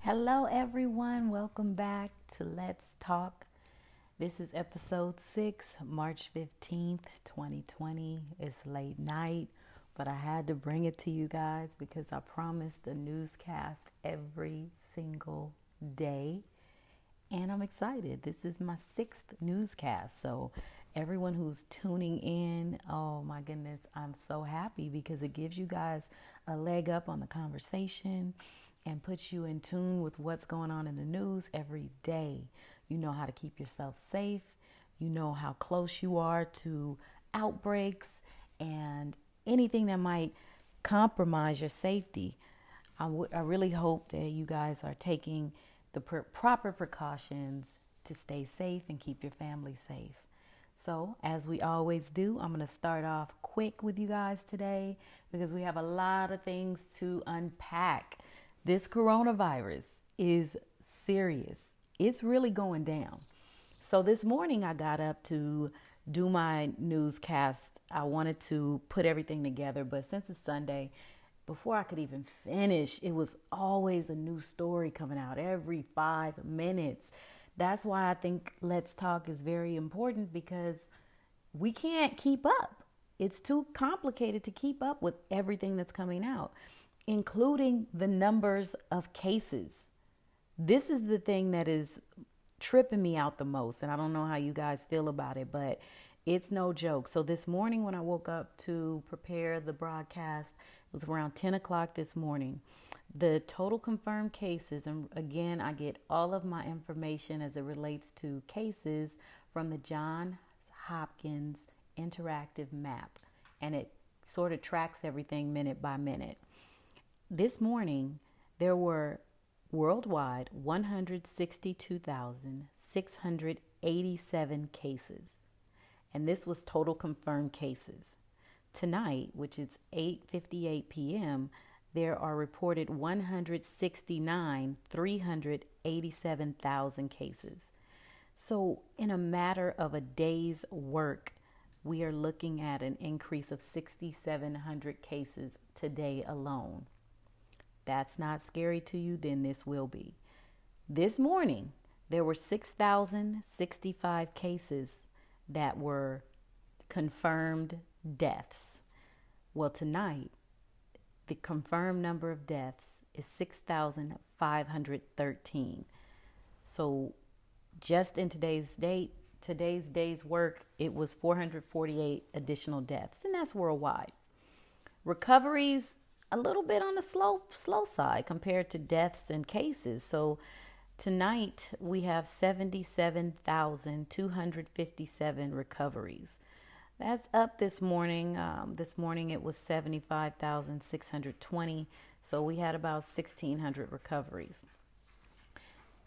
Hello, everyone. Welcome back to Let's Talk. This is episode six, March 15th, 2020. It's late night, but I had to bring it to you guys because I promised a newscast every single day. And I'm excited. This is my sixth newscast. So, everyone who's tuning in, oh my goodness, I'm so happy because it gives you guys a leg up on the conversation and puts you in tune with what's going on in the news every day. You know how to keep yourself safe, you know how close you are to outbreaks and anything that might compromise your safety. I, w- I really hope that you guys are taking the pr- proper precautions to stay safe and keep your family safe. So, as we always do, I'm going to start off quick with you guys today because we have a lot of things to unpack. This coronavirus is serious, it's really going down. So, this morning I got up to do my newscast. I wanted to put everything together, but since it's Sunday, before I could even finish, it was always a new story coming out every five minutes. That's why I think Let's Talk is very important because we can't keep up. It's too complicated to keep up with everything that's coming out, including the numbers of cases. This is the thing that is tripping me out the most. And I don't know how you guys feel about it, but it's no joke. So this morning, when I woke up to prepare the broadcast, was around 10 o'clock this morning. The total confirmed cases, and again, I get all of my information as it relates to cases from the John Hopkins interactive map, and it sort of tracks everything minute by minute. This morning, there were worldwide 162,687 cases, and this was total confirmed cases. Tonight, which is 8:58 p.m., there are reported 169 387,000 cases. So, in a matter of a day's work, we are looking at an increase of 6,700 cases today alone. That's not scary to you, then this will be. This morning, there were 6,065 cases that were confirmed deaths. Well, tonight, the confirmed number of deaths is 6,513. So, just in today's date, today's day's work, it was 448 additional deaths, and that's worldwide. Recoveries a little bit on the slow slow side compared to deaths and cases. So tonight we have 77,257 recoveries. That's up this morning. Um, this morning it was 75,620. So we had about 1,600 recoveries.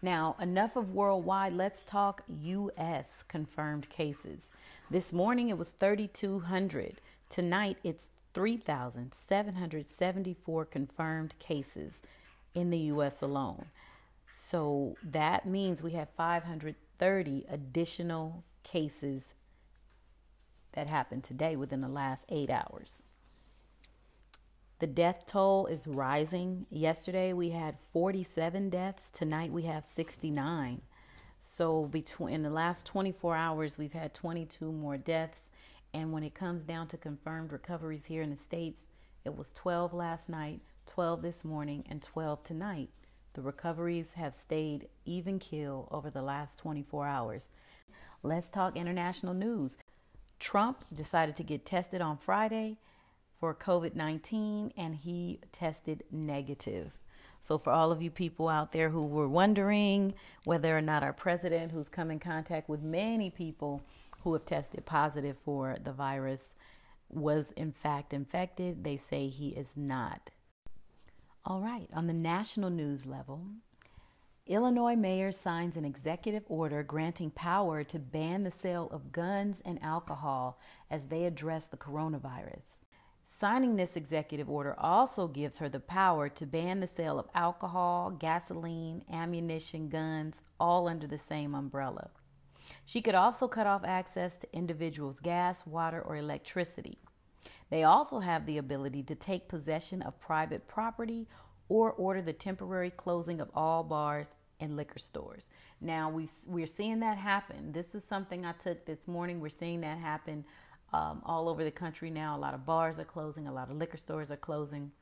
Now, enough of worldwide. Let's talk U.S. confirmed cases. This morning it was 3,200. Tonight it's 3,774 confirmed cases in the U.S. alone. So that means we have 530 additional cases that happened today within the last eight hours. The death toll is rising. Yesterday we had 47 deaths. Tonight we have 69. So between in the last 24 hours we've had 22 more deaths. And when it comes down to confirmed recoveries here in the states, it was 12 last night, 12 this morning, and 12 tonight. The recoveries have stayed even keel over the last 24 hours. Let's talk international news. Trump decided to get tested on Friday for COVID 19 and he tested negative. So, for all of you people out there who were wondering whether or not our president, who's come in contact with many people who have tested positive for the virus, was in fact infected, they say he is not. All right, on the national news level, Illinois mayor signs an executive order granting power to ban the sale of guns and alcohol as they address the coronavirus. Signing this executive order also gives her the power to ban the sale of alcohol, gasoline, ammunition, guns, all under the same umbrella. She could also cut off access to individuals' gas, water, or electricity. They also have the ability to take possession of private property or order the temporary closing of all bars and liquor stores. Now we we're seeing that happen. This is something I took this morning. We're seeing that happen um, all over the country now. A lot of bars are closing. A lot of liquor stores are closing.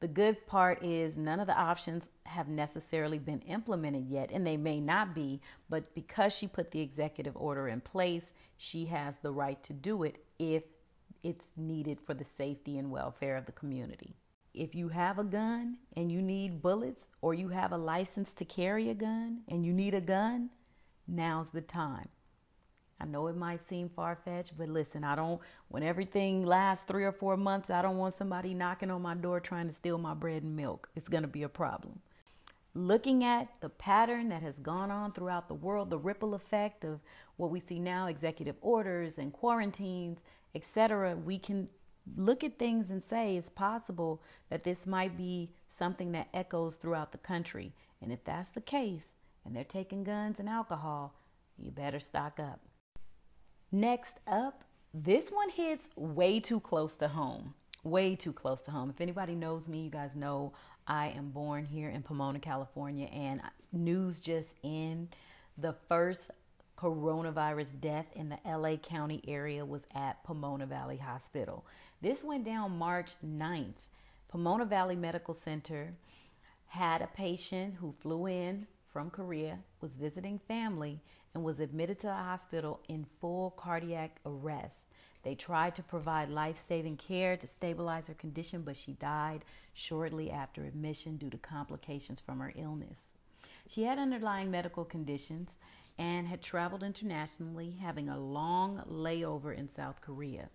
The good part is none of the options have necessarily been implemented yet, and they may not be, but because she put the executive order in place, she has the right to do it if it's needed for the safety and welfare of the community. If you have a gun and you need bullets, or you have a license to carry a gun and you need a gun, now's the time. I know it might seem far fetched, but listen, I don't, when everything lasts three or four months, I don't want somebody knocking on my door trying to steal my bread and milk. It's going to be a problem. Looking at the pattern that has gone on throughout the world, the ripple effect of what we see now executive orders and quarantines, etc., we can look at things and say it's possible that this might be something that echoes throughout the country. And if that's the case, and they're taking guns and alcohol, you better stock up. Next up, this one hits way too close to home. Way too close to home. If anybody knows me, you guys know I am born here in Pomona, California, and news just in the first coronavirus death in the LA County area was at Pomona Valley Hospital. This went down March 9th. Pomona Valley Medical Center had a patient who flew in from Korea, was visiting family, and was admitted to the hospital in full cardiac arrest. They tried to provide life saving care to stabilize her condition, but she died shortly after admission due to complications from her illness. She had underlying medical conditions and had traveled internationally, having a long layover in South Korea.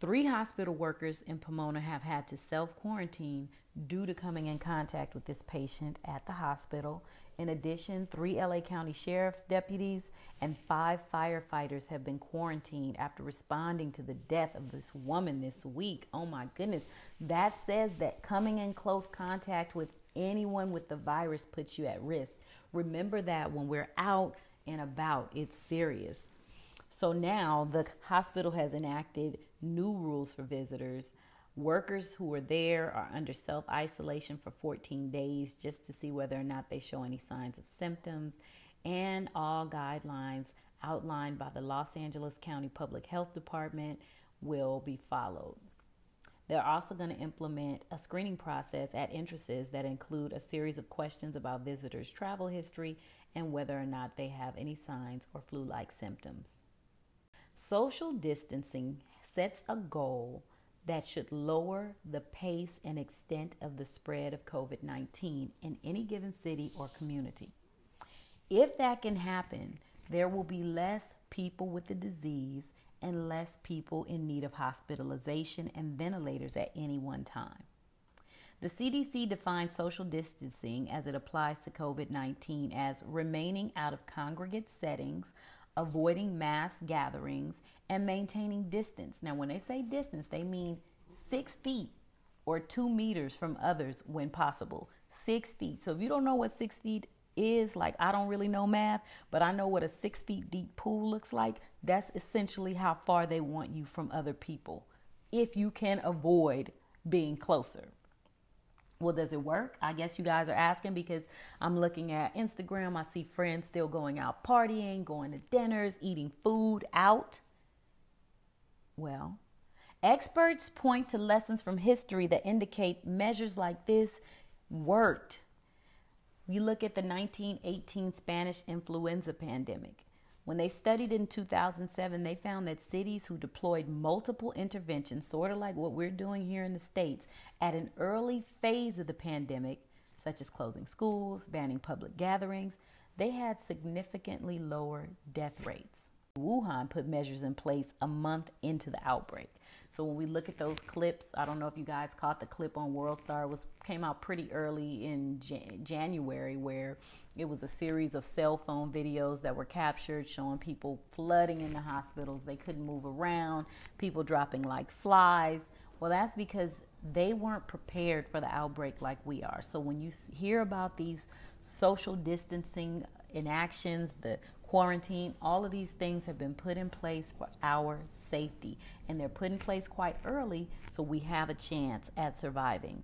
Three hospital workers in Pomona have had to self quarantine due to coming in contact with this patient at the hospital, in addition, three LA County Sheriff's deputies and five firefighters have been quarantined after responding to the death of this woman this week. Oh my goodness. That says that coming in close contact with anyone with the virus puts you at risk. Remember that when we're out and about, it's serious. So now the hospital has enacted new rules for visitors Workers who are there are under self isolation for 14 days just to see whether or not they show any signs of symptoms, and all guidelines outlined by the Los Angeles County Public Health Department will be followed. They're also going to implement a screening process at entrances that include a series of questions about visitors' travel history and whether or not they have any signs or flu like symptoms. Social distancing sets a goal that should lower the pace and extent of the spread of COVID 19 in any given city or community. If that can happen, there will be less people with the disease and less people in need of hospitalization and ventilators at any one time. The CDC defines social distancing as it applies to COVID 19 as remaining out of congregate settings, avoiding mass gatherings, and maintaining distance. Now, when they say distance, they mean six feet or two meters from others when possible. Six feet. So if you don't know what six feet is, like I don't really know math, but I know what a six feet deep pool looks like. That's essentially how far they want you from other people if you can avoid being closer. Well, does it work? I guess you guys are asking because I'm looking at Instagram. I see friends still going out partying, going to dinners, eating food out. Well, experts point to lessons from history that indicate measures like this worked. You look at the 1918 Spanish influenza pandemic. When they studied in 2007, they found that cities who deployed multiple interventions, sort of like what we're doing here in the States, at an early phase of the pandemic, such as closing schools, banning public gatherings, they had significantly lower death rates. Wuhan put measures in place a month into the outbreak. So when we look at those clips, I don't know if you guys caught the clip on WorldStar was came out pretty early in Jan- January where it was a series of cell phone videos that were captured showing people flooding in the hospitals. They couldn't move around, people dropping like flies. Well, that's because they weren't prepared for the outbreak like we are. So when you hear about these social distancing inactions, the quarantine, all of these things have been put in place for our safety. And they're put in place quite early, so we have a chance at surviving.